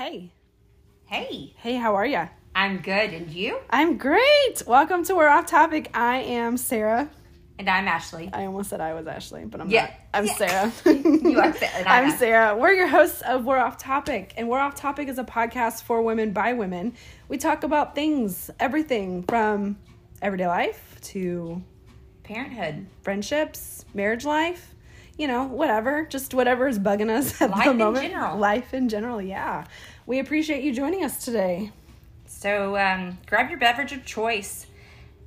Hey. Hey, Hey, how are ya? I'm good, and you? I'm great. Welcome to We're Off Topic. I am Sarah. And I'm Ashley. I almost said I was Ashley, but I'm Yeah. not. I'm Yeah. Sarah. You are Sarah, I'm Ash- Sarah. We're your hosts of We're Off Topic, and We're Off Topic is a podcast for women by women. We talk about things, everything from everyday life to Parenthood. friendships, marriage life, you know, whatever, just whatever is bugging us at Life the in moment. general. Life in general, yeah. We appreciate you joining us today. So um, grab your beverage of choice,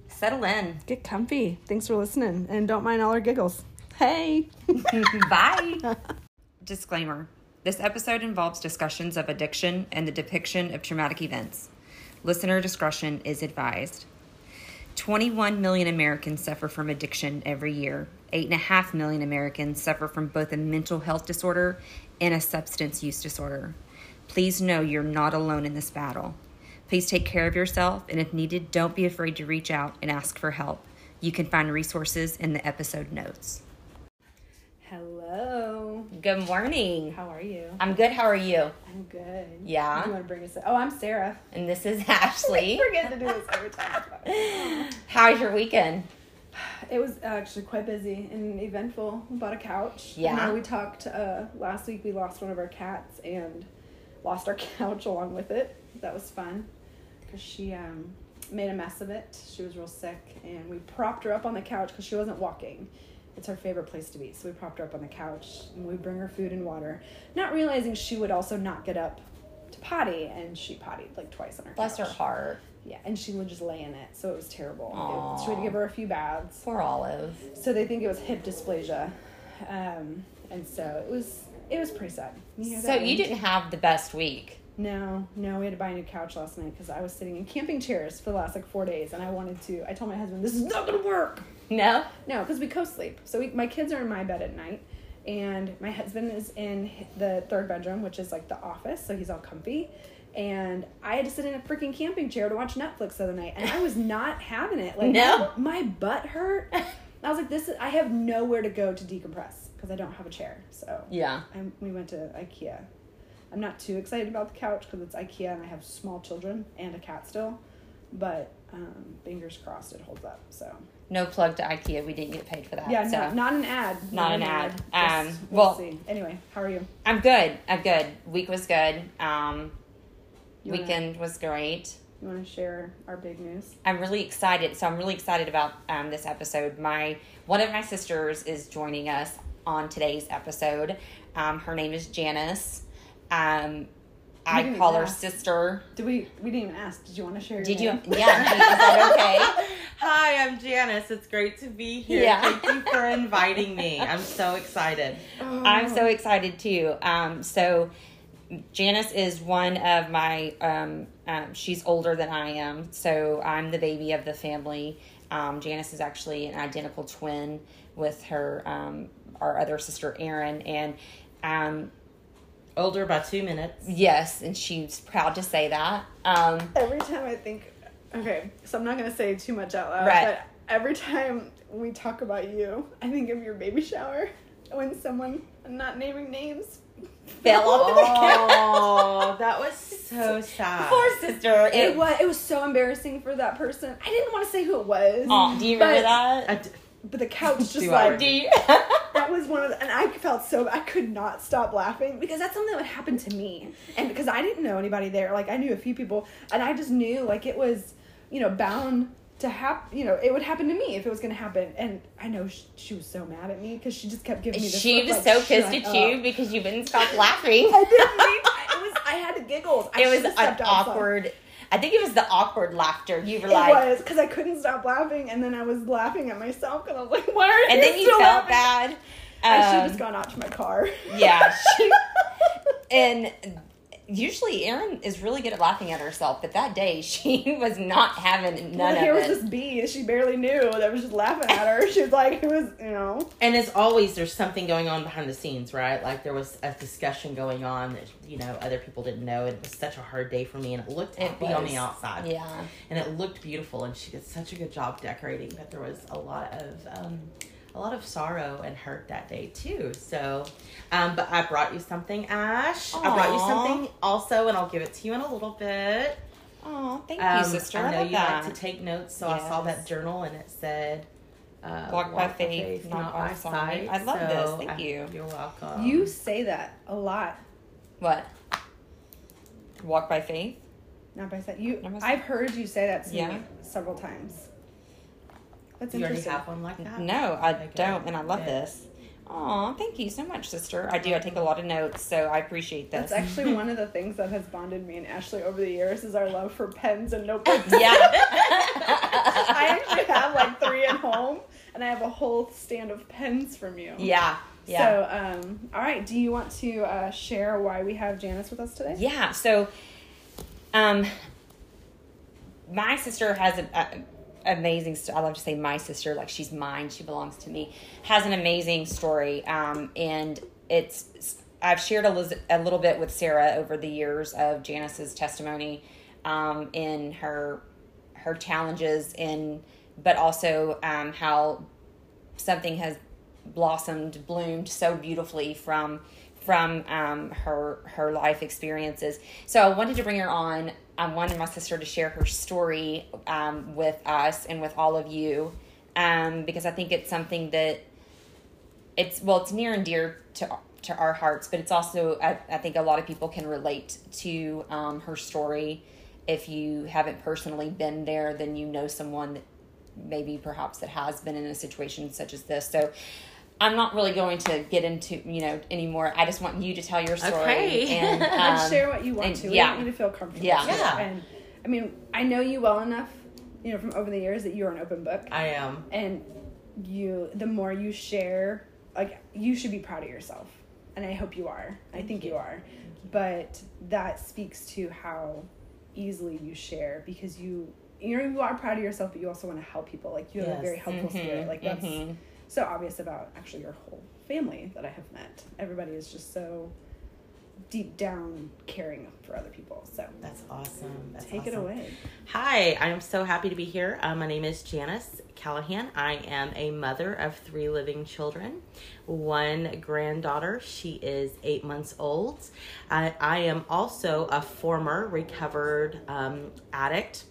settle in. Get comfy. Thanks for listening, and don't mind all our giggles. Hey. Bye. Disclaimer This episode involves discussions of addiction and the depiction of traumatic events. Listener discretion is advised. 21 million Americans suffer from addiction every year. 8.5 million Americans suffer from both a mental health disorder and a substance use disorder. Please know you're not alone in this battle. Please take care of yourself, and if needed, don't be afraid to reach out and ask for help. You can find resources in the episode notes. Hello. Good morning. How are you? I'm good. How are you? I'm good. Yeah? You want to bring us? Oh, I'm Sarah. And this is Ashley. Forget to do this every time. How's your weekend? It was actually quite busy and eventful. We bought a couch. Yeah. We talked uh, last week. We lost one of our cats and lost our couch along with it. That was fun because she um, made a mess of it. She was real sick, and we propped her up on the couch because she wasn't walking. It's her favorite place to be, so we propped her up on the couch and we bring her food and water, not realizing she would also not get up to potty, and she pottied like twice on her Bless her heart. Yeah, and she would just lay in it, so it was terrible. It- so we had to give her a few baths. Poor Olive. So they think it was hip dysplasia, um, and so it was it was pretty sad. You So you didn't have the best week. No, no, we had to buy a new couch last night because I was sitting in camping chairs for the last like four days, and I wanted to. I told my husband this is not gonna work. No? No, because we co-sleep. So we, my kids are in my bed at night, and my husband is in the third bedroom, which is like the office, so he's all comfy. And I had to sit in a freaking camping chair to watch Netflix the other night, and I was not having it. Like, No? my butt hurt. I was like, this. Is, I have nowhere to go to decompress because I don't have a chair. So Yeah. I, we went to IKEA. I'm not too excited about the couch because it's IKEA and I have small children and a cat still, but um, fingers crossed it holds up. So No plug to IKEA. We didn't get paid for that. yeah, so. no, not an ad. Not an ad. Just- Um, we'll well- see. Anyway, how are you? I'm good. I'm good. Week was good. Um, wanna- weekend was great. You want to share our big news? I'm really excited. So I'm really excited about um, this episode. My one of my sisters is joining us on today's episode. Um, her name is Janice. Um, I call her ask. sister. Did we? We didn't even ask. Did you want to share? Your Did you? Yeah. Is that okay? Hi, I'm Janice. It's great to be here. Yeah. Thank you for inviting me. I'm so excited. I'm so excited too. Um, so Janice is one of my. Um, um, she's older than I am, so I'm the baby of the family. Um, Janice is actually an identical twin with her um, our other sister Erin, and um, Older by two minutes. yes, and she's proud to say that. Um, Every time I think, okay, so I'm not gonna say too much out loud, Right. but every time we talk about you, I think of your baby shower when someone, I'm not naming names, fell off the Oh, that was so sad. Poor sister. It It, was it was so embarrassing for that person. I didn't want to say who it was. Aw, do you remember that? I d- But the couch just Do like that was one of the, and I felt so I could not stop laughing because that's something that would happen to me. And because I didn't know anybody there, like I knew a few people and I just knew like it was, you know, bound to happen, you know, it would happen to me if it was going to happen. And I know she, she was so mad at me because she just kept giving me this she look, was like, so pissed "Shut at you because you wouldn't stop laughing. I didn't mean it was I had the giggles. I it was an outside. I think it was the awkward laughter. You were like. It like, was because I couldn't stop laughing, and then I was laughing at myself, and I was like, "Why are and you then you still felt laughing?" bad. I should have Um, just gone out to my car. Yeah, she, and usually Erin is really good at laughing at herself, but that day she was not having none well, of here it. was this bee she barely knew that was just laughing at her. She was like, it was, you know. and as always, there's something going on behind the scenes, right? Like there was a discussion going on that you know other people didn't know. And It was such a hard day for me, and it looked It happy on the outside. yeah, and it looked beautiful and she did such a good job decorating but there was a lot of um, a lot of sorrow and hurt that day too. So, um, but I brought you something, Ash. I brought you something also, and I'll give it to you in a little bit. Oh, thank Um, you, sister. I I, know love you that. like to take notes, so I saw that journal and it said. Uh, Walk by faith, not by sight. I love this. Thank I- you. You're welcome. You say that a lot. what? Walk by faith. Not by sight. You. By sight. I've heard you say that Yeah. several times. That's you already have one like that? No, I Okay, don't, and I love Good. this. Oh, thank you so much, sister. I do. I take a lot of notes, so I appreciate this. That's actually one of the things that has bonded me and Ashley over the years is our love for pens and notebooks. yeah. I actually have like three at home, and I have a whole stand of pens from you. yeah. Yeah. So, um, all right. Do you want to uh, share why we have Janice with us today? Yeah. So, um, my sister has an a, amazing. I love to say my sister, like she's mine. She belongs to me. Has an amazing story, um, and it's. I've shared a, a little bit with Sarah over the years of Janice's testimony, um, in her her challenges in, but also um, how something has blossomed, bloomed so beautifully from from um, her her life experiences. So I wanted to bring her on. I wanted my sister to share her story um, with us and with all of you um, because I think it's something that it's well, it's near and dear to to our hearts, but it's also I, I think a lot of people can relate to um, her story. If you haven't personally been there, then you know someone that maybe perhaps that has been in a situation such as this. So I'm not really going to get into you know anymore. I just want you to tell your story Okay. and, and um, share what you want and- to. We yeah. want you to feel comfortable. Yeah. Yeah. And I mean, I know you well enough, you know, from over the years that you're an open book, I am. and you. The more you share, like you should be proud of yourself, and I hope you are. I think you. you. are, but that speaks to how easily you share because you. You know you are proud of yourself, but you also want to help people. Like you have a very helpful Mhm, spirit. Like that's mhm. So obvious about actually your whole family that I have met. Everybody is just so deep down caring for other people. So That's awesome. That's take it away. Hi, I am so happy to be here. Uh, my name is Janice Callahan. I am a mother of three living children, one granddaughter. She is eight months old. I, I am also a former recovered um, addict.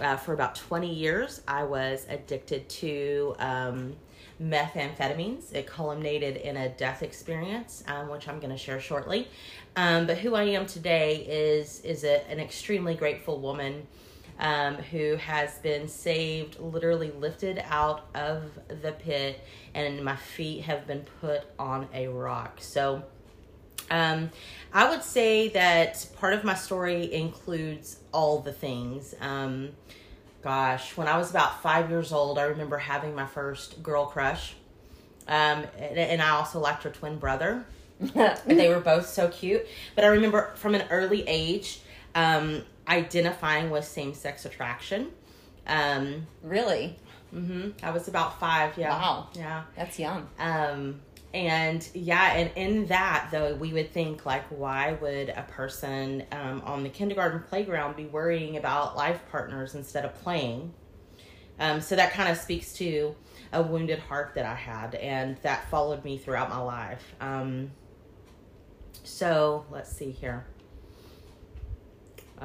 Uh, for about 20 years, I was addicted to um, methamphetamines. It culminated in a death experience, um, which I'm going to share shortly. Um, but who I am today is is a, an extremely grateful woman um, who has been saved, literally lifted out of the pit, and my feet have been put on a rock. So. Um, I would say that part of my story includes all the things. Um, gosh, when I was about five years old, I remember having my first girl crush. Um, and, and I also liked her twin brother. they were both so cute. But I remember from an early age um, identifying with same sex attraction. Um, really, hmm I was about five, yeah. Wow. Yeah. that's young. Um, and yeah, and in that though, we would think like, why would a person um, on the kindergarten playground be worrying about life partners instead of playing? Um, so that kind of speaks to a wounded heart that I had, and that followed me throughout my life. Um, so let's see here.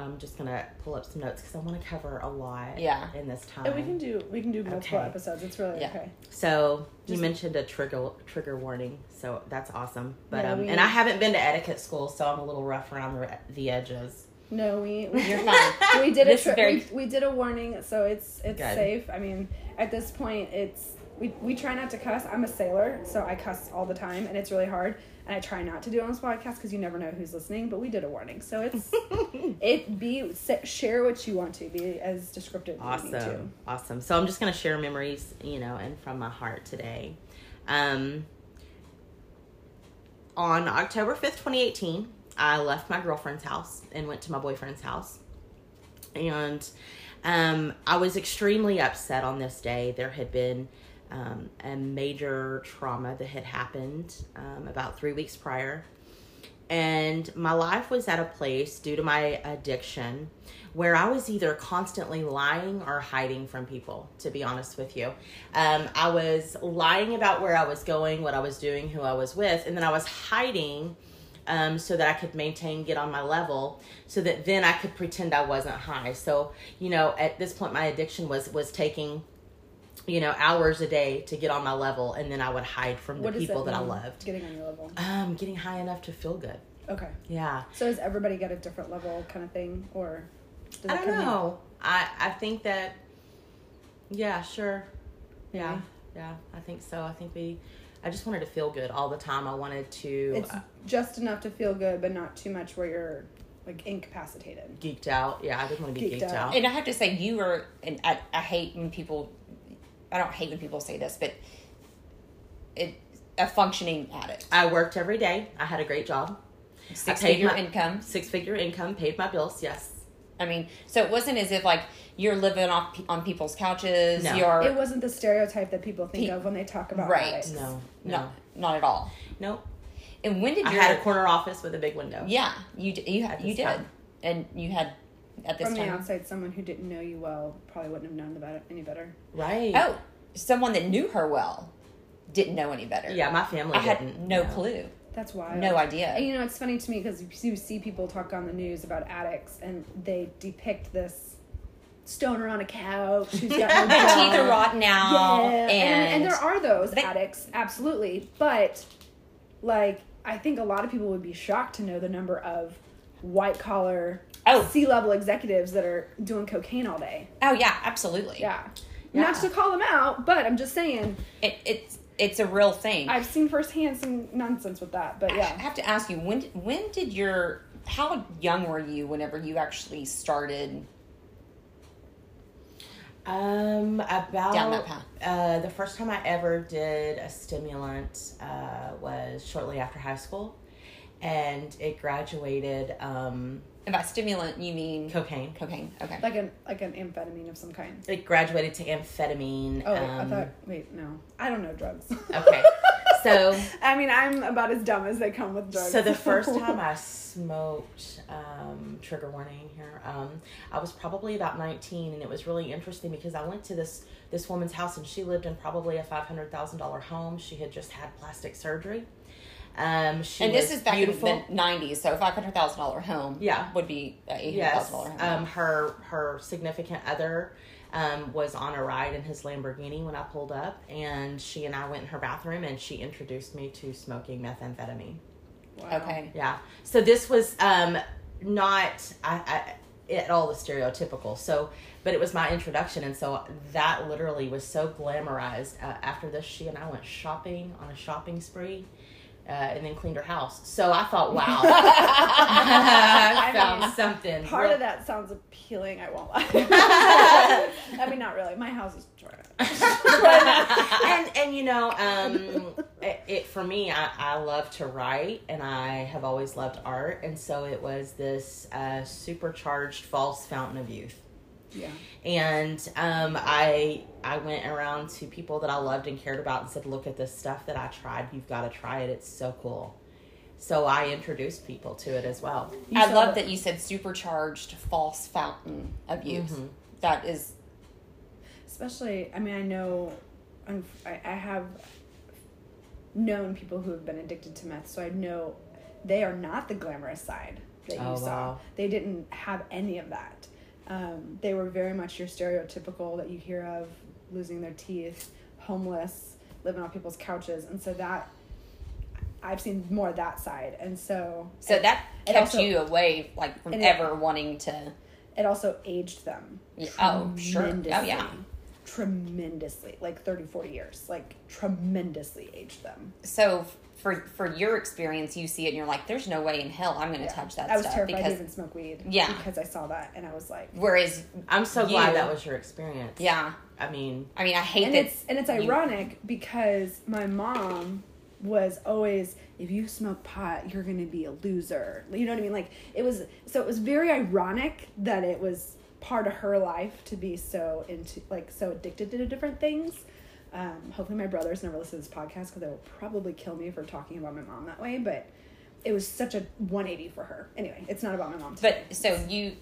I'm just gonna pull up some notes because I want to cover a lot. Yeah. In this time. And we can do we can do multiple Okay. episodes. It's really Yeah. okay. So you mentioned a trigger trigger warning, so that's awesome. But Yeah, um, we- and I haven't been to etiquette school, so I'm a little rough around the the edges. No, we we, You're fine. we did a tri- very- we, we did a warning, so it's it's Good. safe. I mean, at this point, it's we we try not to cuss. I'm a sailor, so I cuss all the time, and it's really hard. And I try not to do it on this podcast because you never know who's listening. But we did a warning, so it's it be share what you want to be as descriptive as you. Awesome, awesome. So I'm just gonna share memories, you know, and from my heart today. Um, on October 5th, 2018, I left my girlfriend's house and went to my boyfriend's house. And um, I was extremely upset on this day. There had been um, a major trauma that had happened um, about three weeks prior. and my life was at a place due to my addiction where I was either constantly lying or hiding from people, to be honest with you. Um, I was lying about where I was going, what I was doing, who I was with, and then I was hiding um, so that I could maintain, get on my level, so that then I could pretend I wasn't high. So, you know, at this point, my addiction was was taking you know, hours a day to get on my level, and then I would hide from the What people that I loved. Getting on your level. Um, getting high enough to feel good. Okay. Yeah. So does everybody get a different level kind of thing, or? Does I it don't come in- know. I I think that. Yeah, sure. Yeah, Maybe. yeah. I think so. I think we. I just wanted to feel good all the time. I wanted to. It's uh, just enough to feel good, but not too much where you're like incapacitated. geeked out. Yeah, I didn't want to be Geeked geeked, out. out. And I have to say, you were, and I, I hate when people, I don't hate when people say this, but it a functioning addict, I worked every day. I had a great job. six paid figure my- income. Six figure income, paid my bills. Yes. I mean, so it wasn't as if like you're living off pe- on people's couches. No. You're It wasn't the stereotype that people think Pe- of when they talk about Right. addicts. No. No. no, not at all. Nope. And when did I your had a corner office with a big window. yeah you d- you had you did time. and you had at this From the outside, someone who didn't know you well probably wouldn't have known about it any better. Right. oh someone that knew her well didn't know any better. Yeah, my family I had didn't. no know. clue, That's why. no idea. And you know, it's funny to me because you see people talk on the news about addicts and they depict this stoner on a couch who's got no job. Teeth are rotten out, Yeah, and, and, and, there are those They- addicts, absolutely. But like, I think a lot of people would be shocked to know the number of white collar, Oh. C level executives that are doing cocaine all day. oh yeah, absolutely. Yeah. Yeah. Not to call them out, but I'm just saying It, it's it's a real thing. I've seen firsthand some nonsense with that. But yeah. I have to ask you when when did your how young were you whenever you actually started Um, about Down that path. Uh, the first time I ever did a stimulant uh, was shortly after high school, and it graduated um, and by stimulant you mean cocaine. cocaine? Okay. like an like an amphetamine of some kind. It graduated to amphetamine. Oh, wait, I um, thought. Wait, no, I don't know drugs. Okay, so I mean, I'm about as dumb as they come with drugs. so the first time I smoked, um, trigger warning here, um, I was probably about nineteen, and it was really interesting because I went to this this woman's house, and she lived in probably a five hundred thousand dollar home. She had just had plastic surgery. Um, she and this is back beautiful. in the nineties, so five hundred thousand dollar home Yeah. would be eight hundred Yes, thousand dollar home. um, her her significant other um, was on a ride in his Lamborghini when I pulled up, and she and I went in her bathroom, and she introduced me to smoking methamphetamine. Wow. okay. Yeah, so this was um, not I, I, at all the stereotypical. So, but it was my introduction, and so that literally was so glamorized. Uh, after this, she and I went shopping on a shopping spree. Uh, and then cleaned her house. So I thought, wow, I I found mean, something. Part real- of that sounds appealing. I won't lie. I mean, not really. My house is trash. and and you know, um, it, it for me, I, I love to write, and I have always loved art, and so it was this uh, supercharged false fountain of youth. Yeah. And um, I I went around to people that I loved and cared about and said, "Look at this stuff that I tried. You've got to try it. It's so cool." So I introduced people to it as well. You I love the- that you said supercharged false fountain of youth. Mhm. That is Especially, I mean, I know, I'm- I, I have known people who have been addicted to meth, so I know they are not the glamorous side that you Oh, saw. wow. They didn't have any of that. Um, they were very much your stereotypical that you hear of losing their teeth, homeless, living on people's couches, and so that I've seen more of that side, and so so it, that kept also- you away like from and it- ever wanting to it also aged them. Yeah, oh, sure. Oh, yeah. Tremendously, like 30, 40 years, like tremendously aged them. so for for your experience you see it and you're like there's no way in hell i'm going to Yeah. touch that I was stuff terrified because to even smoke weed. Yeah. Because I saw that and I was like, whereas I'm so glad that was your experience. yeah I mean, i mean i hate and that it's and it's you- ironic because my mom was always if you smoke pot you're gonna be a loser you know what i mean like it was so it was very ironic that it was part of her life to be so into like so addicted to different things um, hopefully my brothers never listen to this podcast because they will probably kill me for talking about my mom that way but it was such a 180 for her. Anyway, it's not about my mom. But so you,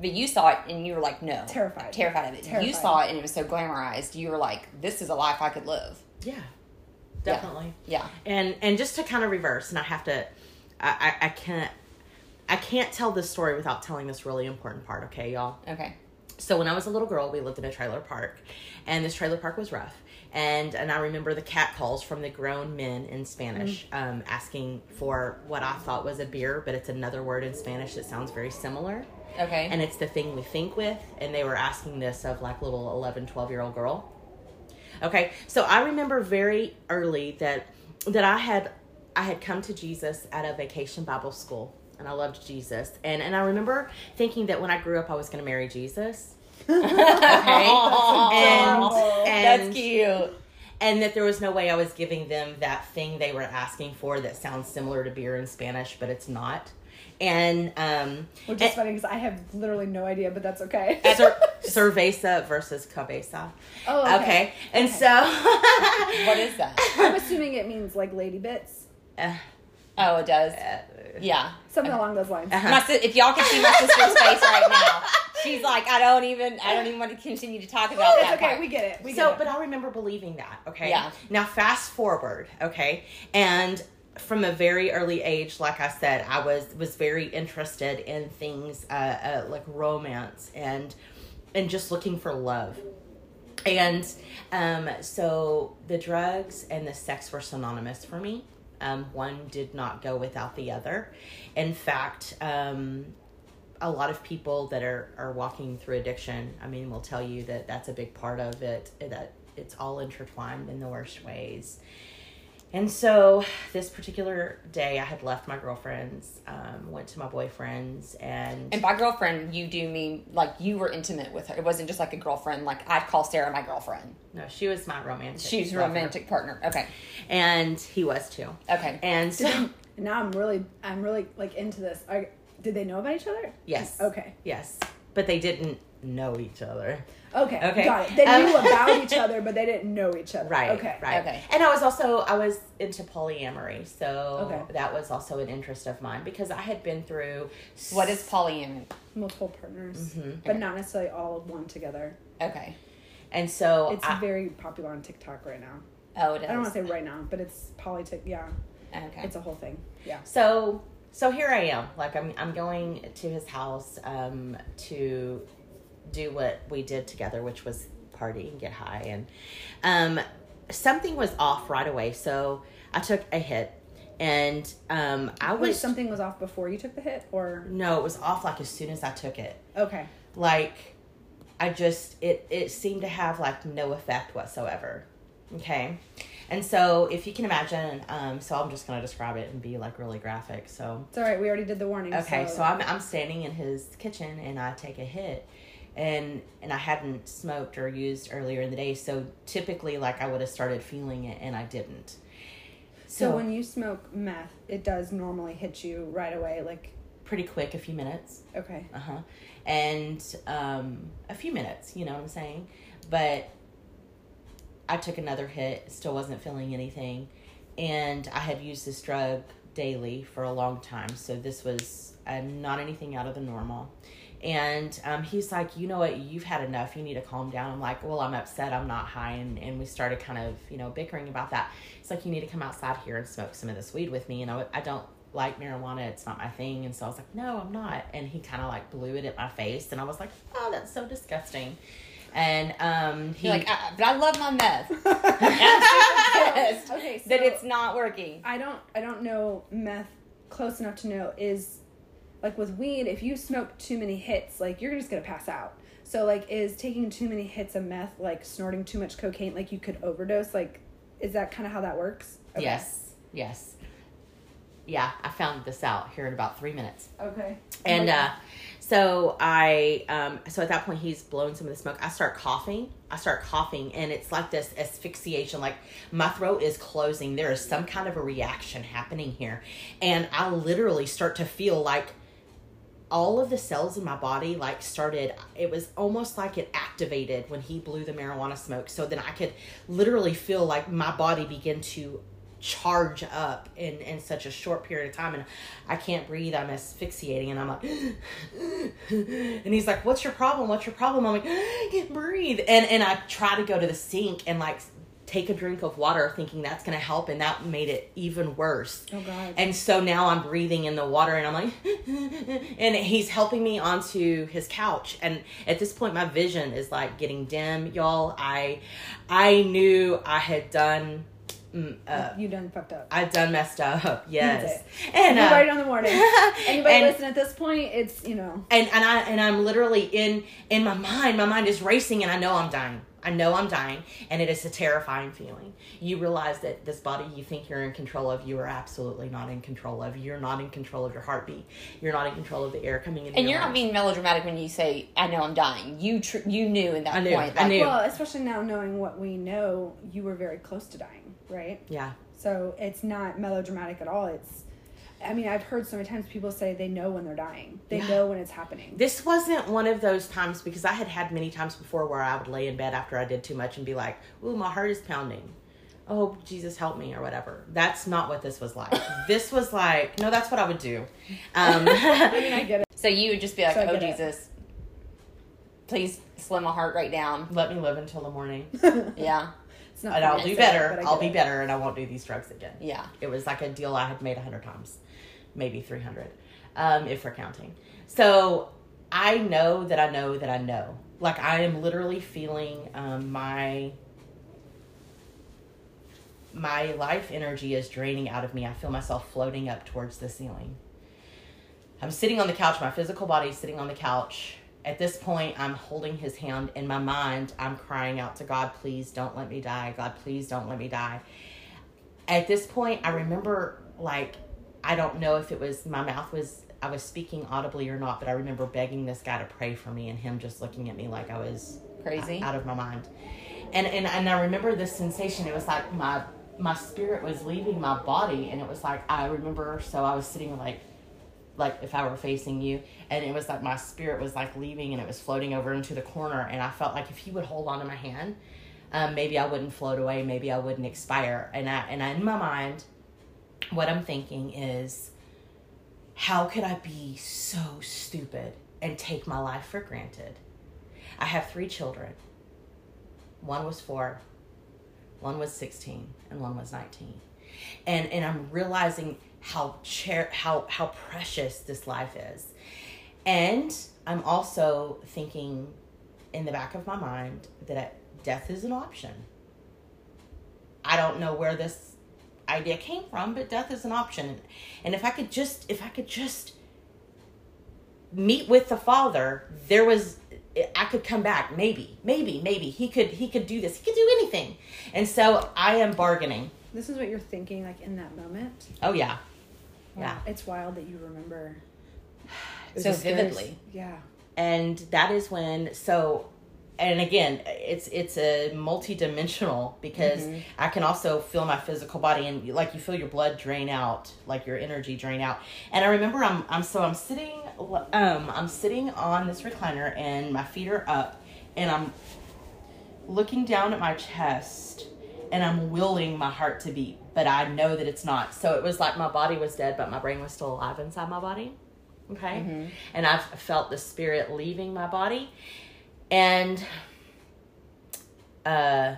but you saw it and you were like, no, Terrified. terrified of it. You saw it and it was so glamorized. You were like, this is a life I could live. Yeah, definitely. Yeah. And and just to kind of reverse, and I have to, I, I I can't, I can't tell this story without telling this really important part. Okay, y'all. Okay. So when I was a little girl, we lived in a trailer park, and this trailer park was rough. And and I remember the cat calls from the grown men in Spanish, um, asking for what I thought was a beer, but it's another word in Spanish that sounds very similar. Okay. and it's the thing we think with and they were asking this of like little 11 12 year old girl okay so i remember very early that that i had i had come to jesus at a vacation bible school and i loved jesus and and i remember thinking that when i grew up i was going to marry jesus okay and, and That's cute. and that there was no way I was giving them that thing they were asking for that sounds similar to beer in Spanish, but it's not. And um, Which is and- funny because I have literally no idea, but that's okay. Cer- cerveza versus cabeza. oh, Okay. okay. And so, What is that? I'm assuming it means like lady bits, Uh, Oh, it does. Yeah. something along those lines. Uh-huh. My if y'all can see my sister's face right now, she's like, I don't even, I don't even want to continue to talk about that. okay, part. we get it. We so, get but. I remember believing that. Okay. Yeah. Now, fast forward. Okay. And from a very early age, like I said, I was was very interested in things uh, uh, like romance and and just looking for love. And um, so the drugs and the sex were synonymous for me. Um, one did not go without the other. In fact, um, a lot of people that are, are walking through addiction, I mean, will tell you that that's a big part of it, that it's all intertwined in the worst ways. And so this particular day, I had left my girlfriends, um, went to my boyfriend's, and, And by girlfriend, you do mean like you were intimate with her. It wasn't just like a girlfriend. Like I'd call Sarah my girlfriend. no, she was my romantic. She's a romantic partner. Okay. and he was too. Okay. And so, now I'm really, I'm really like into this. Are, did they know about each other? yes, Okay. yes, but they didn't know each other. Okay. Okay. Got it. They Um, knew about each other, but they didn't know each other. Right. Okay. Right. Okay. And I was also I was into polyamory, so Okay. that was also an interest of mine because I had been through. What is polyamory? Multiple partners, Mhm. but not necessarily all of one together. Okay. And so It's I, very popular on TikTok right now. Oh, it is. I don't want to say right now, but it's politic. Yeah, Okay. it's a whole thing. Yeah. so so here I am. Like I'm I'm going to his house um, to do what we did together, which was party and get high, and um, something was off right away. So I took a hit, and um, I Wait, was something was off before you took the hit, or no, it was off like as soon as I took it. okay. like i just it it seemed to have like no effect whatsoever okay and so if you can imagine um so i'm just gonna describe it and be like really graphic so It's all right. We already did the warning. okay so, i'm i'm standing in his kitchen and i take a hit and and i hadn't smoked or used earlier in the day so typically like i would have started feeling it and i didn't So when you smoke meth, it does normally hit you right away. Like, pretty quick a few minutes okay, uh-huh and um a few minutes you know what i'm saying but i took another hit still wasn't feeling anything and i had used this drug daily for a long time so this was uh, not anything out of the normal. And um, he's like you know what? You've had enough. You need to calm down. I'm like well i'm upset. I'm not high and, and we started kind of you know bickering about that. It's like you need to come outside here and smoke some of this weed with me. And i, I don't like marijuana. It's not my thing. And so i was like no i'm not. And he kind of like blew it at my face and i was like oh that's so disgusting and um he You're like, "Uh, but I love my meth. I'm super pissed okay. So that it's not working. I don't. I don't know meth close enough to know is like with weed. If you smoke too many hits, like you're just gonna pass out. So like, is taking too many hits of meth like snorting too much cocaine? Like you could overdose. Like, is that kind of how that works? Okay. yes yes yeah i found this out here in about three minutes Okay. And Like- uh, so I, um, so at that point, he's blowing some of the smoke. I start coughing. I start coughing, and it's like this asphyxiation. Like my throat is closing. There is some kind of a reaction happening here, and I literally start to feel like all of the cells in my body like started it was almost like it activated when he blew the marijuana smoke so then i could literally feel like my body begin to charge up in in such a short period of time. And i can't breathe. I'm asphyxiating and i'm like and he's like what's your problem? What's your problem? I'm like i can't breathe. And and i try to go to the sink and like take a drink of water thinking that's going to help. And that made it even worse. Oh God. and so now i'm breathing in the water and i'm like and he's helping me onto his couch. And at this point my vision is like getting dim y'all. I i knew i had done mm, uh, you done fucked up. I've done messed up, yes. And uh, right on the morning. Anybody and, listen at this point, it's you know. and and I and I'm literally in in my mind. My mind is racing, and I know I'm dying. I know I'm dying, and it is a terrifying feeling. You realize that this body you think you're in control of, you are absolutely not in control of. You're not in control of your heartbeat. You're not in control of the air coming in. And your you're not being melodramatic when you say, "I know I'm dying." You tr- you knew in that I knew, point. I knew. Well, especially now knowing what we know, you were very close to dying, right? Yeah, So it's not melodramatic at all. It's, I mean, I've heard so many times people say they know when they're dying. They Yeah. know when it's happening. this wasn't one of those times because I had had many times before where I would lay in bed after I did too much and be like, "Ooh, my heart is pounding." Oh, Jesus, help me, or whatever. That's not what this was like. this was like, no, that's what I would do. Um, I mean, I get it. So you would just be like, So "Oh get it. Jesus, please slow my heart right down." let me live until the morning, Yeah, It's not. and I'll do better. I'll be it. better, and I won't do these drugs again. yeah. It was like a deal I had made a hundred times, maybe three hundred, um, if we're counting. So I know that I know that I know. Like I am literally feeling um, my my life energy is draining out of me. I feel myself floating up towards the ceiling. I'm sitting on the couch. My physical body is sitting on the couch. At this point, I'm holding his hand. In my mind, I'm crying out to God, please don't let me die. God, please don't let me die at this point i remember like i don't know if it was my mouth was i was speaking audibly or not but i remember begging this guy to pray for me and him just looking at me like i was Crazy. out of my mind and and, and i remember this sensation it was like my my spirit was leaving my body and it was like i remember so i was sitting like like if i were facing you and it was like my spirit was like leaving and it was floating over into the corner and i felt like if he would hold on to my hand um, maybe I wouldn't float away, maybe I wouldn't expire. And I and I, in my mind, what I'm thinking is, how could I be so stupid and take my life for granted? I have three children. One was four, one was sixteen, and one was nineteen. And and I'm realizing how cher- how how precious this life is. And I'm also thinking in the back of my mind that death is an option. I don't know where this idea came from, but death is an option. And if I could just, if I could just meet with the Father, there was, I could come back. Maybe, maybe, maybe he could, he could do this. He could do anything. And so I am bargaining. This is what you're thinking, like in that moment. Oh yeah, yeah. It's wild that you remember. So vividly. Yeah. and that is when so and again it's it's a multi-dimensional because i can also feel my physical body and like you feel your blood drain out like your energy drain out and i remember i'm i'm so i'm sitting um i'm sitting on this recliner and my feet are up and i'm looking down at my chest and i'm willing my heart to beat but i know that it's not. So it was like my body was dead but my brain was still alive inside my body. Okay? And i've felt the spirit leaving my body. And uh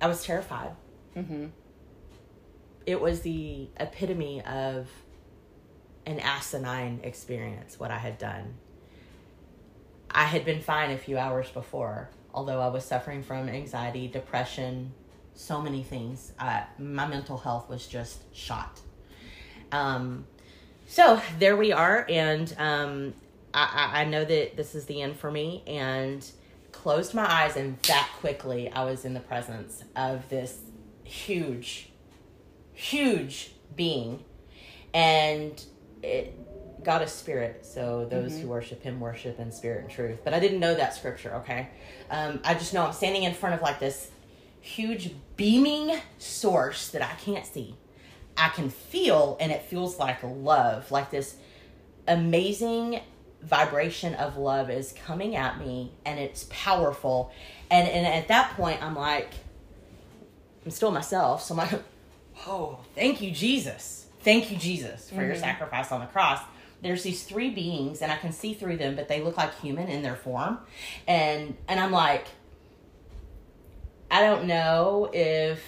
i was terrified. Mm-hmm. it was the epitome of an asinine experience what i had done. I had been fine a few hours before although i was suffering from anxiety depression so many things uh, my mental health was just shot. Um, so there we are and um, I, I, know that this is the end for me and closed my eyes and that quickly i was in the presence of this huge huge being. And it god is spirit so those who worship him worship in spirit and truth but i didn't know that scripture okay um, i just know i'm standing in front of like this huge beaming source that i can't see i can feel and it feels like love like this amazing vibration of love is coming at me and it's powerful and and at that point i'm like I'm still myself. So I'm like, oh, thank you, Jesus. Thank you, Jesus, for your sacrifice on the cross. There's these three beings, and I can see through them, but they look like human in their form. And and I'm like, I don't know if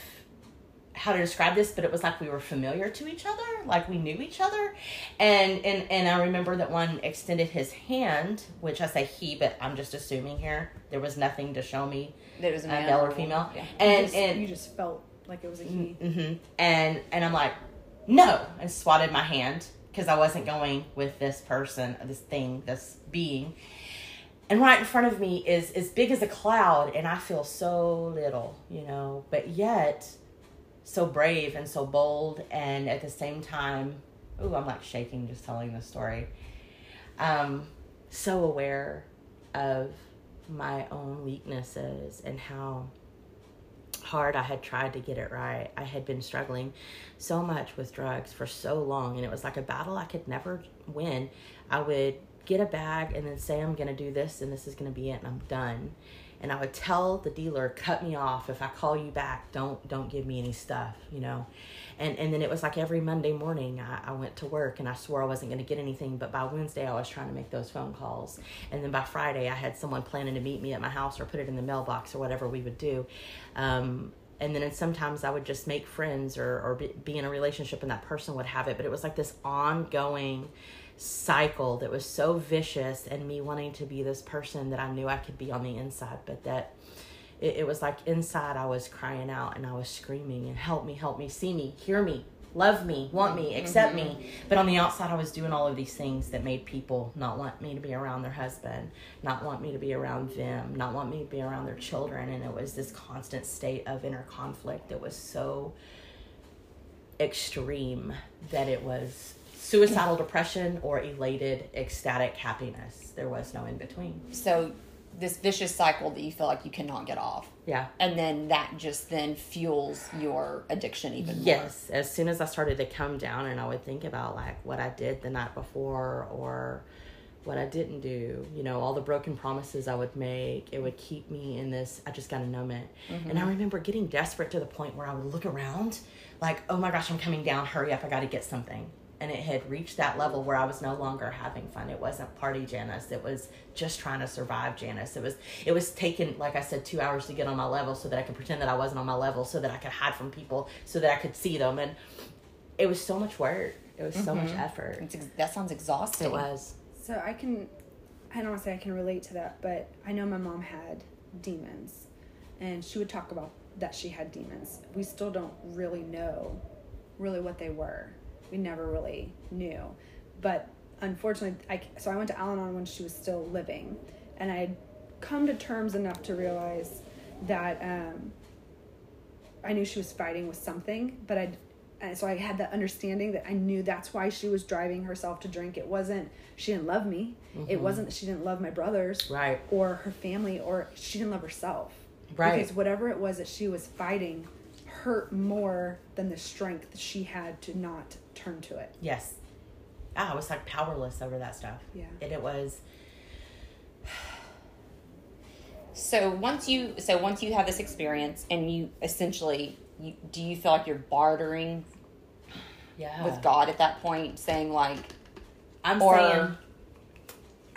how to describe this, but it was like we were familiar to each other, like we knew each other. And and and I remember that one extended his hand, which I say he, but I'm just assuming here. There was nothing to show me There was a uh, male or or a woman. female. Yeah. And you just, and you just felt like it was a he. hmm And and I'm like, no, and swatted my hand because I wasn't going with this person, this thing, this being. And right in front of me is as big as a cloud, and I feel so little, you know, but yet so brave and so bold, and at the same time, ooh, I'm like shaking just telling this story. Um, so aware of my own weaknesses and how hard I had tried to get it right. I had been struggling so much with drugs for so long, and it was like a battle I could never win. I would get a bag and then say, I'm going to do this, and this is going to be it, and I'm done. And I would tell the dealer, cut me off. If I call you back, don't don't give me any stuff, you know. And and then it was like every Monday morning I, I went to work and I swore I wasn't going to get anything. But by Wednesday I was trying to make those phone calls. And then by Friday I had someone planning to meet me at my house or put it in the mailbox or whatever we would do. Um, and then sometimes I would just make friends or, or be, be in a relationship and that person would have it. But it was like this ongoing cycle that was so vicious and me wanting to be this person that I knew I could be on the inside, but that it, it was like inside I was crying out and I was screaming and help me, help me, see me, hear me, love me, want me, mm-hmm. accept me. Mm-hmm. But on the outside, I was doing all of these things that made people not want me to be around their husband, not want me to be around them, not want me to be around their children. And it was this constant state of inner conflict that was so extreme that it was suicidal depression or elated ecstatic happiness. There was no in between. So this vicious cycle that you feel like you cannot get off. Yeah. And then that just then fuels your addiction even more. Yes, as soon as I started to come down and I would think about like what I did the night before or what I didn't do, you know, all the broken promises I would make, it would keep me in this I just got to numb it. And I mm-hmm. remember getting desperate to the point where I would look around like, "Oh my gosh, I'm coming down, hurry up, I got to get something." And it had reached that level where I was no longer having fun. It wasn't party Janice. It was just trying to survive Janice. It was it was taking, like I said, two hours to get on my level so that I could pretend that I wasn't on my level, so that I could hide from people, so that I could see them. And it was so much work. It was so much mm-hmm. effort. It's ex- that sounds exhausting. It was. So I can, I don't want to say I can relate to that, but I know my mom had demons, and she would talk about that she had demons. We still don't really know, really what they were. We never really knew, but unfortunately, I so I went to Al-Anon when she was still living, and I had come to terms enough to realize that um, I knew she was fighting with something, but I and so I had that understanding that I knew that's why she was driving herself to drink. It wasn't she didn't love me. It wasn't that she didn't love my brothers Right. or her family or she didn't love herself. Right. Because whatever it was that she was fighting hurt more than the strength she had to not turn to it. Yes. Ah, I was like powerless over that stuff. Yeah. And it was So once you so once you have this experience and you essentially you, do you feel like you're bartering yeah. with God at that point, saying like, I'm Or- saying,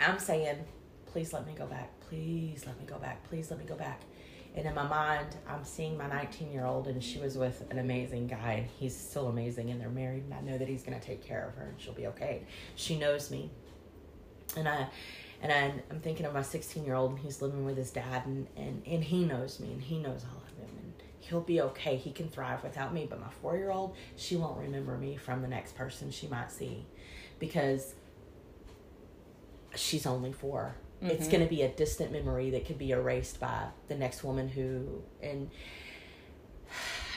I'm saying, please let me go back. Please let me go back. Please let me go back. And in my mind, I'm seeing my 19 year old, and she was with an amazing guy, and he's still amazing, and they're married, and I know that he's going to take care of her, and she'll be okay. She knows me, and I, and I, I'm thinking of my 16 year old, and he's living with his dad, and, and and he knows me, and he knows all of him, and he'll be okay. He can thrive without me. But my four year old, she won't remember me from the next person she might see, because she's only 4 It's mm-hmm. going to be a distant memory that could be erased by the next woman who and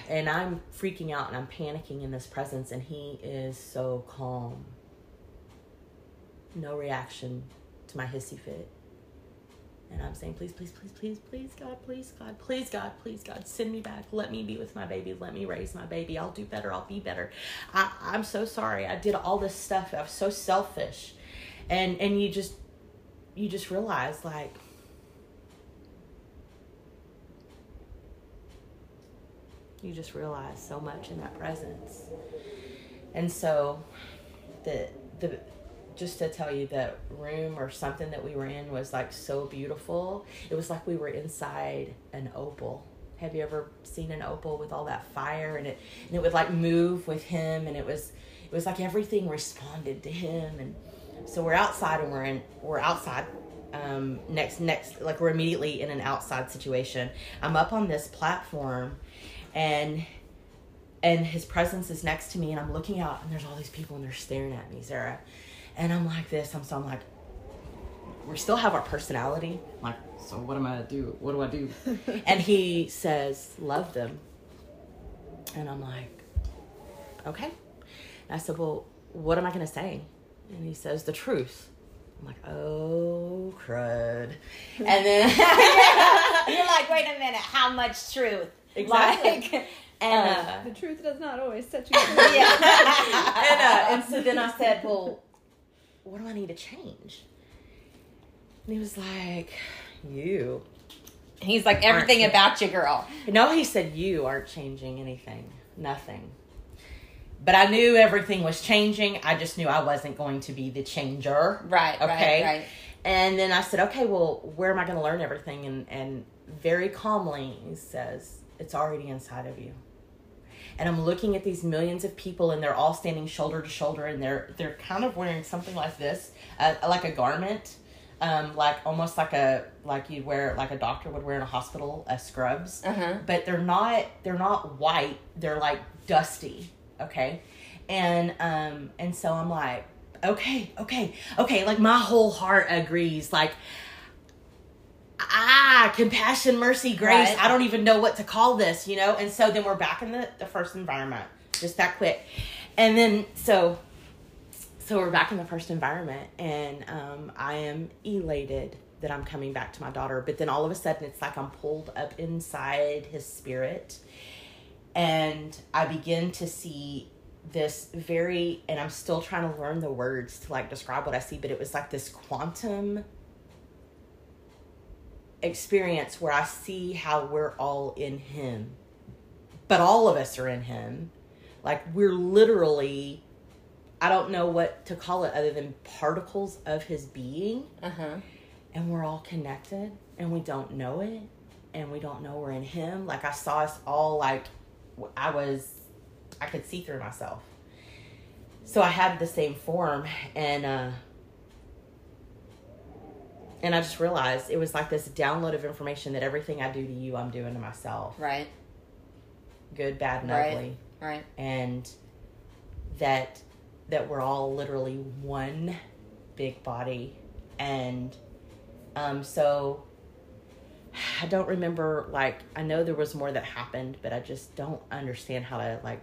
and I'm freaking out and I'm panicking in this presence and he is so calm. No reaction to my hissy fit. And I'm saying, please, please, please, please, please, God, please, God, please, God, please, God, send me back. Let me be with my baby. Let me raise my baby. I'll do better. I'll be better. I, I'm so sorry. I did all this stuff. I was so selfish. And and you just you just realize like You just realize so much in that presence. And so, the the just to tell you that room or something that we were in was like so beautiful. It was like we were inside an opal. Have you ever seen an opal with all that fire and it and it would like move with him and it was it was like everything responded to him and so we're outside and we're in we're outside um, next next like we're immediately in an outside situation. I'm up on this platform and and his presence is next to me and I'm looking out and there's all these people and they're staring at me, Sarah. And I'm like this, I'm so I'm like we still have our personality. I'm like, so what am I to do? What do I do? and he says, Love them. And I'm like, Okay. And I said, Well, what am I gonna say? And he says, The truth. I'm like, oh crud. And then You're like, wait a minute, how much truth? Exactly. Like, and uh, uh, The truth does not always set you. yeah. and, uh, and so then I said, Well, what do I need to change? And he was like, You. He's like, everything Aren't- about you, girl. No, he said, You aren't changing anything. Nothing. But I knew everything was changing. I just knew I wasn't going to be the changer. Right, Okay. right, right. And then I said, okay, well, where am I going to learn everything? And, and very calmly he says, it's already inside of you. And I'm looking at these millions of people, and they're all standing shoulder to shoulder, and they're they're kind of wearing something like this, uh, like a garment, um, like almost like a like you'd wear like a doctor would wear in a hospital, uh, scrubs. Uh-huh. But they're not they're not white. They're like dusty. Okay, and um and so I'm like, okay, okay, okay. Like my whole heart agrees. Like ah, compassion, mercy, grace. Right. I don't even know what to call this, you know? And so then we're back in the, the first environment, just that quick. And then so so we're back in the first environment and um, I am elated that I'm coming back to my daughter. But then all of a sudden it's like I'm pulled up inside his spirit and I begin to see this very and I'm still trying to learn the words to like describe what I see, but it was like this quantum experience where I see how we're all in him. But all of us are in him. Like we're literally I don't know what to call it other than particles of his being Uh-huh. and we're all connected and we don't know it and we don't know we're in him like i saw us all like i was i could see through myself. So i had the same form and uh and i just realized it was like this download of information that everything i do to you i'm doing to myself. Right, good bad and Right. ugly. Right. and that that we're all literally one big body. And um so i don't remember like i know there was more that happened but i just don't understand how to like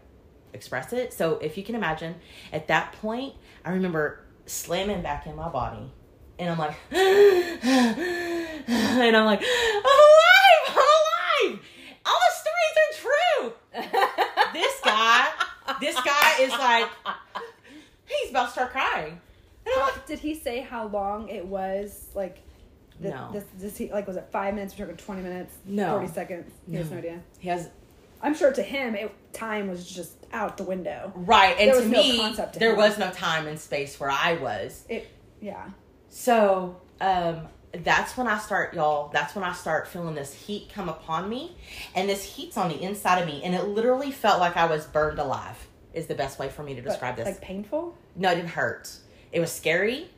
express it so if you can imagine at that point i remember slamming back in my body and i'm like and i'm like i'm alive i'm alive all the stories are true this guy, this guy is like, he's about to start crying. How, like, did he say how long it was? Like, the, No. This, this he, like was it five minutes? We're talking twenty minutes. No. Forty seconds. He has No. no idea. he has I'm sure to him, it time was just out the window. right, and to no me, to there him. was no time and space where I was. It, yeah. So, um, that's when I start, y'all. That's when I start feeling this heat come upon me, and this heat's on the inside of me, and it literally felt like I was burned alive. Is the best way for me to But, describe this. Like painful. no, it didn't hurt. It was scary.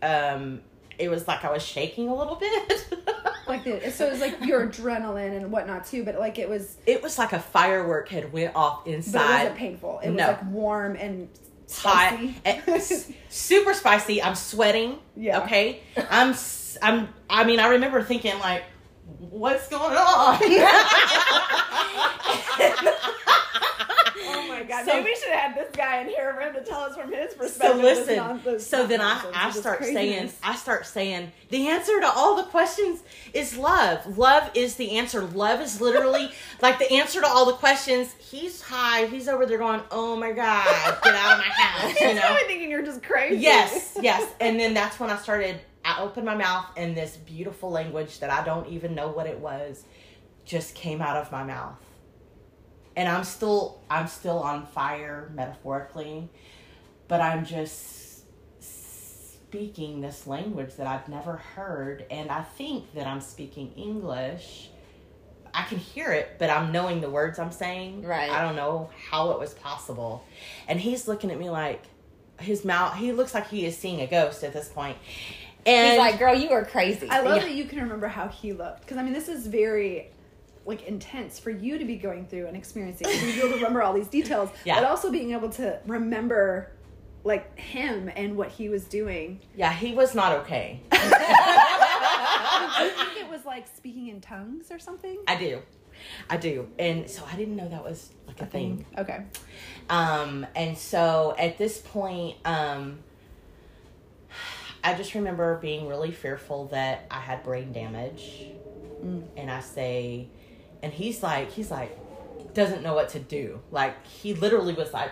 Um, it was like I was shaking a little bit. Like the, so it was like your adrenaline and whatnot too, but like it was, it was like a firework had went off inside. but it wasn't painful. It was No. like warm and hot, spicy. eh, super spicy. I'm sweating. Yeah. Okay. I'm. I'm. I mean, I remember thinking like, what's going on? oh my god! So- Maybe we should have had this guy in here for him to tell us from his perspective. this listen. so then I, nonsense, I start saying. I start saying, the answer to all the questions is love. Love is the answer. Love is literally like the answer to all the questions. He's high. He's over there going, oh my god, get out of my house. You know. probably thinking you're just crazy. Yes, yes. And then that's when I started, I opened my mouth and this beautiful language that I don't even know what it was just came out of my mouth. And I'm still I'm still on fire metaphorically, but I'm just speaking this language that I've never heard, and I think that I'm speaking English. I can hear it, but I'm knowing the words I'm saying. Right. I don't know how it was possible, and he's looking at me like his mouth. He looks like he is seeing a ghost at this point. point, and He's like, girl, you are crazy. I love Yeah. that you can remember how he looked because I mean this is very like intense for you to be going through and experiencing. To be able to remember all these details, Yeah. but also being able to remember like him and what he was doing. yeah, he was not okay. I think it was like speaking in tongues or something. I do. I do. And so I didn't know that was like a, thing. Okay. Um, and so at this point, um, I just remember being really fearful that I had brain damage. And I say, and he's like, he's like, doesn't know what to do. Like, he literally was like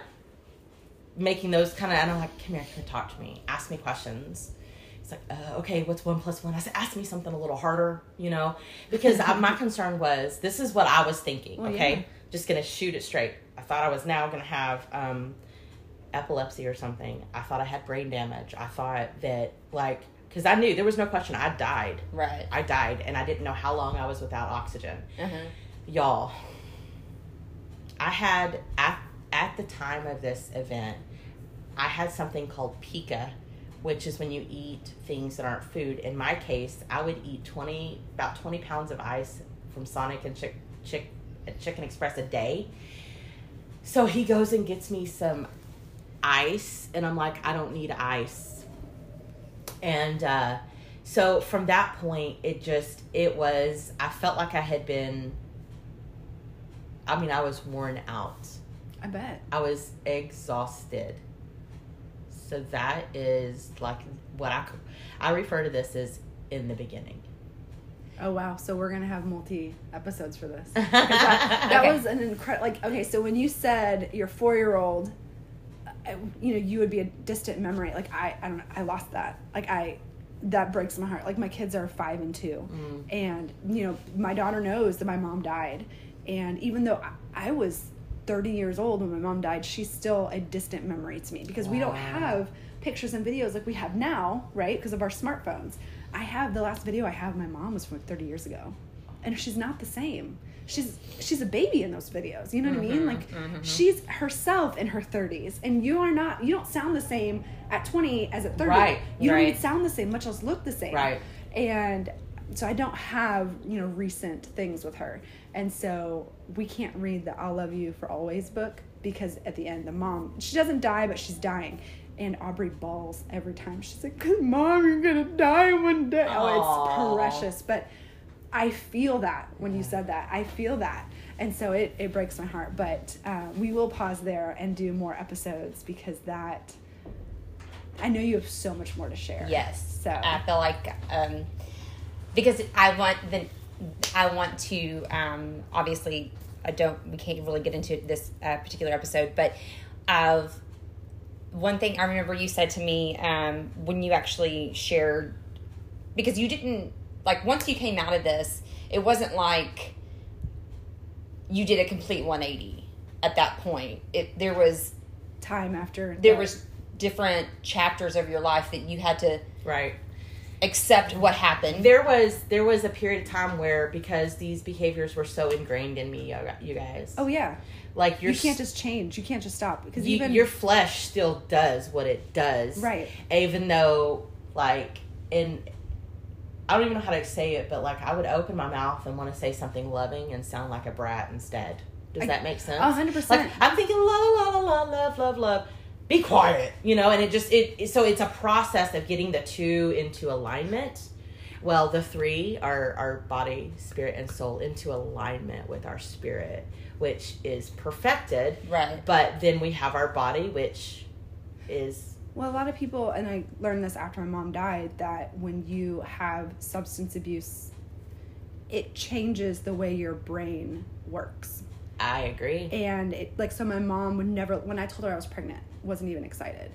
making those kind of, and I'm like, come here, come here, talk to me, ask me questions. It's like, uh, okay, what's one plus one? I said, ask me something a little harder, you know, because I, my concern was this is what I was thinking. Well, okay, yeah. just gonna shoot it straight. I thought I was now gonna have um, epilepsy or something. I thought I had brain damage. I thought that like because I knew there was no question I died. right. I died, and I didn't know how long I was without oxygen. Uh-huh. Y'all, I had at at the time of this event, I had something called pica, which is when you eat things that aren't food. In my case, I would eat twenty about twenty pounds of ice from Sonic and Chick Chick Chicken Express a day. So he goes and gets me some ice, and I'm like, I don't need ice. And uh, so from that point, it just it was. I felt like I had been. I mean, I was worn out. I bet. I was exhausted. So that is like what I. I refer to this as in the beginning. Oh wow! So we're gonna have multi episodes for this. that that Okay. was an incredible. Like okay, so when you said your four year old, Uh, you know, you would be a distant memory. Like I, I don't know. I lost that. Like I, that breaks my heart. Like my kids are five and two, mm. and you know, my daughter knows that my mom died, and even though I, I was thirty years old when my mom died, she's still a distant memory to me because we don't have pictures and videos like we have now, right? Because of our smartphones. I have the last video I have of my mom was from 30 years ago. And she's not the same. She's she's a baby in those videos. You know what I mean? Mm-hmm, like mm-hmm. she's herself in her 30s and you are not you don't sound the same at 20 as at 30. Right, You don't even sound the same, much less look the same. Right. And so I don't have, you know, recent things with her. And so we can't read the I'll love you for always book because at the end the mom she doesn't die but she's dying. And Aubrey bawls every time. She's like, Mom, you're gonna die one day. Oh, it's precious. But I feel that when you said that. I feel that. And so it, it breaks my heart. But uh, we will pause there and do more episodes because that, I know you have so much more to share. Yes. So, I feel like um, because I want the I want to um, obviously I don't we can't really get into this uh, particular episode, but of one thing I remember you said to me um, when you actually shared because you didn't like once you came out of this, it wasn't like you did a complete 180 at that point. It there was time after. there the- was different chapters of your life that you had to Right. accept what happened. There was there was a period of time where because these behaviors were so ingrained in me, you guys. Oh, yeah. like you're You can't just change. You can't just stop. Because you, even. your flesh still does what it does Right. even though like in i don't even know how to say it but like i would open my mouth and want to say something loving and sound like a brat instead. Does I- that make sense? A hundred percent. like i'm thinking la la la la love love love. Be quiet you know and it just it- so it's a process of getting the two into alignment. Well the three are our body spirit and soul into alignment with our spirit which is perfected. Right. but then we have our body which is Well, a lot of people, and I learned this after my mom died, that when you have substance abuse, it changes the way your brain works. i agree And it, like, so my mom would never, when I told her I was pregnant, wasn't even excited.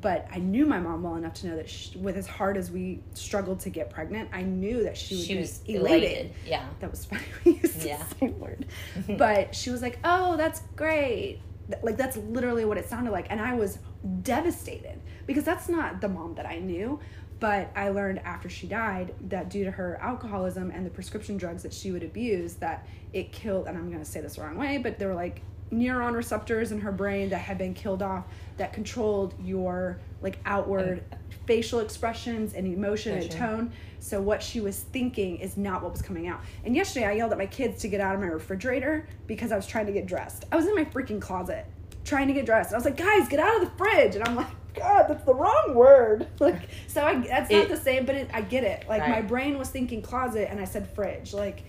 but I knew my mom well enough to know that she, with as hard as we struggled to get pregnant, I knew that she would She be was elated. elated. Yeah. That was funny. We used Yeah. the word. but she was like, "Oh, that's great." Like that's literally what it sounded like, and I was devastated because that's not the mom that I knew. But I learned after she died that due to her alcoholism and the prescription drugs that she would abuse, that it killed. And I'm going to say this the wrong way, but there were like neuron receptors in her brain that had been killed off that controlled your like outward facial expressions and emotion and tone. So what she was thinking is not what was coming out. And yesterday I yelled at my kids to get out of my refrigerator because I was trying to get dressed. I was in my freaking closet trying to get dressed. I was like, guys, get out of the fridge. And I'm like, God, that's the wrong word. Like, so I that's not It- the same, but it, I get it. Like my brain was thinking closet, and I said fridge. Like,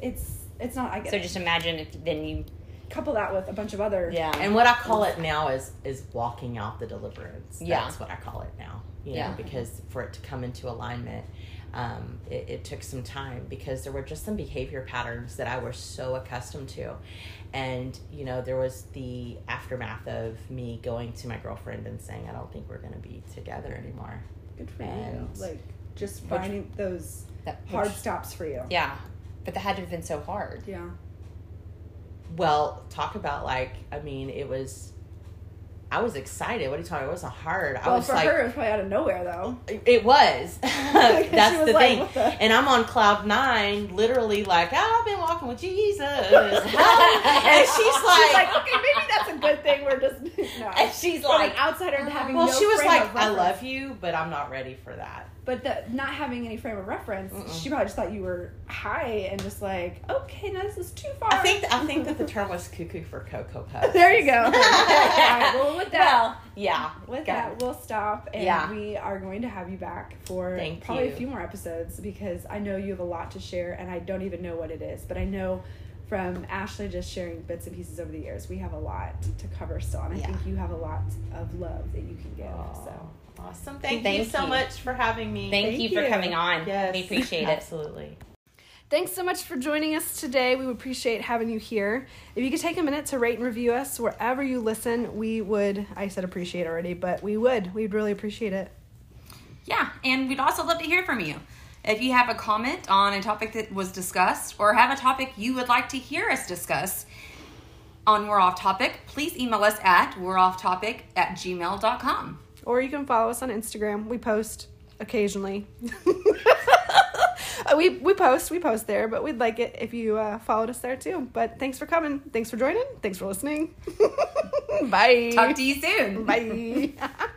it's it's not. I get So it. just imagine if then you couple that with a bunch of other. yeah And what I call it now is is walking out the deliverance. Yeah. That's what I call it now. You Yeah. because for it to come into alignment, um, it, it took some time because there were just some behavior patterns that I was so accustomed to. And, you know, there was the aftermath of me going to my girlfriend and saying, I don't think we're going to be together anymore. Good for And- you. Like just Which- finding those that, hard stops for you. yeah but that had to have been so hard Yeah. Well, talk about like, I mean, it was, I was excited. What are you talking about? It wasn't hard. I Well, was for like, her, it was probably out of nowhere though. It was. That's was the like, thing. The-" And I'm on cloud nine, literally like, oh, I've been walking with Jesus. and she's She's like, like, okay, maybe that's a good thing. We're just no. and she's From like an outsider having well, no she was like, I love you, but I'm not ready for that. But the not having any frame of reference, Mm-mm. she probably just thought you were high and just like, okay, no, this is too far. I think I think that the term was cuckoo for cocoa puffs. there you go. All right, well, with that, well yeah with that, it. we'll stop, and Yeah. we are going to have you back for Thank probably you. a few more episodes because I know you have a lot to share, and I don't even know what it is, but I know. From Ashley just sharing bits and pieces over the years, we have a lot to cover still, and I Yeah. think you have a lot of love that you can give. Aw, So awesome. Thank, Thank you so much for having me. thank, Thank you for coming on Yes. we appreciate it Absolutely. Thanks so much for joining us today. We would appreciate having you here. If you could take a minute to rate and review us wherever you listen, we would, I said appreciate already, but we would. We'd really appreciate it. Yeah, and we'd also love to hear from you. If you have a comment on a topic that was discussed or have a topic you would like to hear us discuss on We're Off Topic, please email us at we're off topic at gmail.com. Or you can follow us on Instagram. We post occasionally. we, we post, we post there, but we'd like it if you uh, followed us there too. But thanks for coming. Thanks for joining. Thanks for listening. Bye. Talk to you soon. Bye.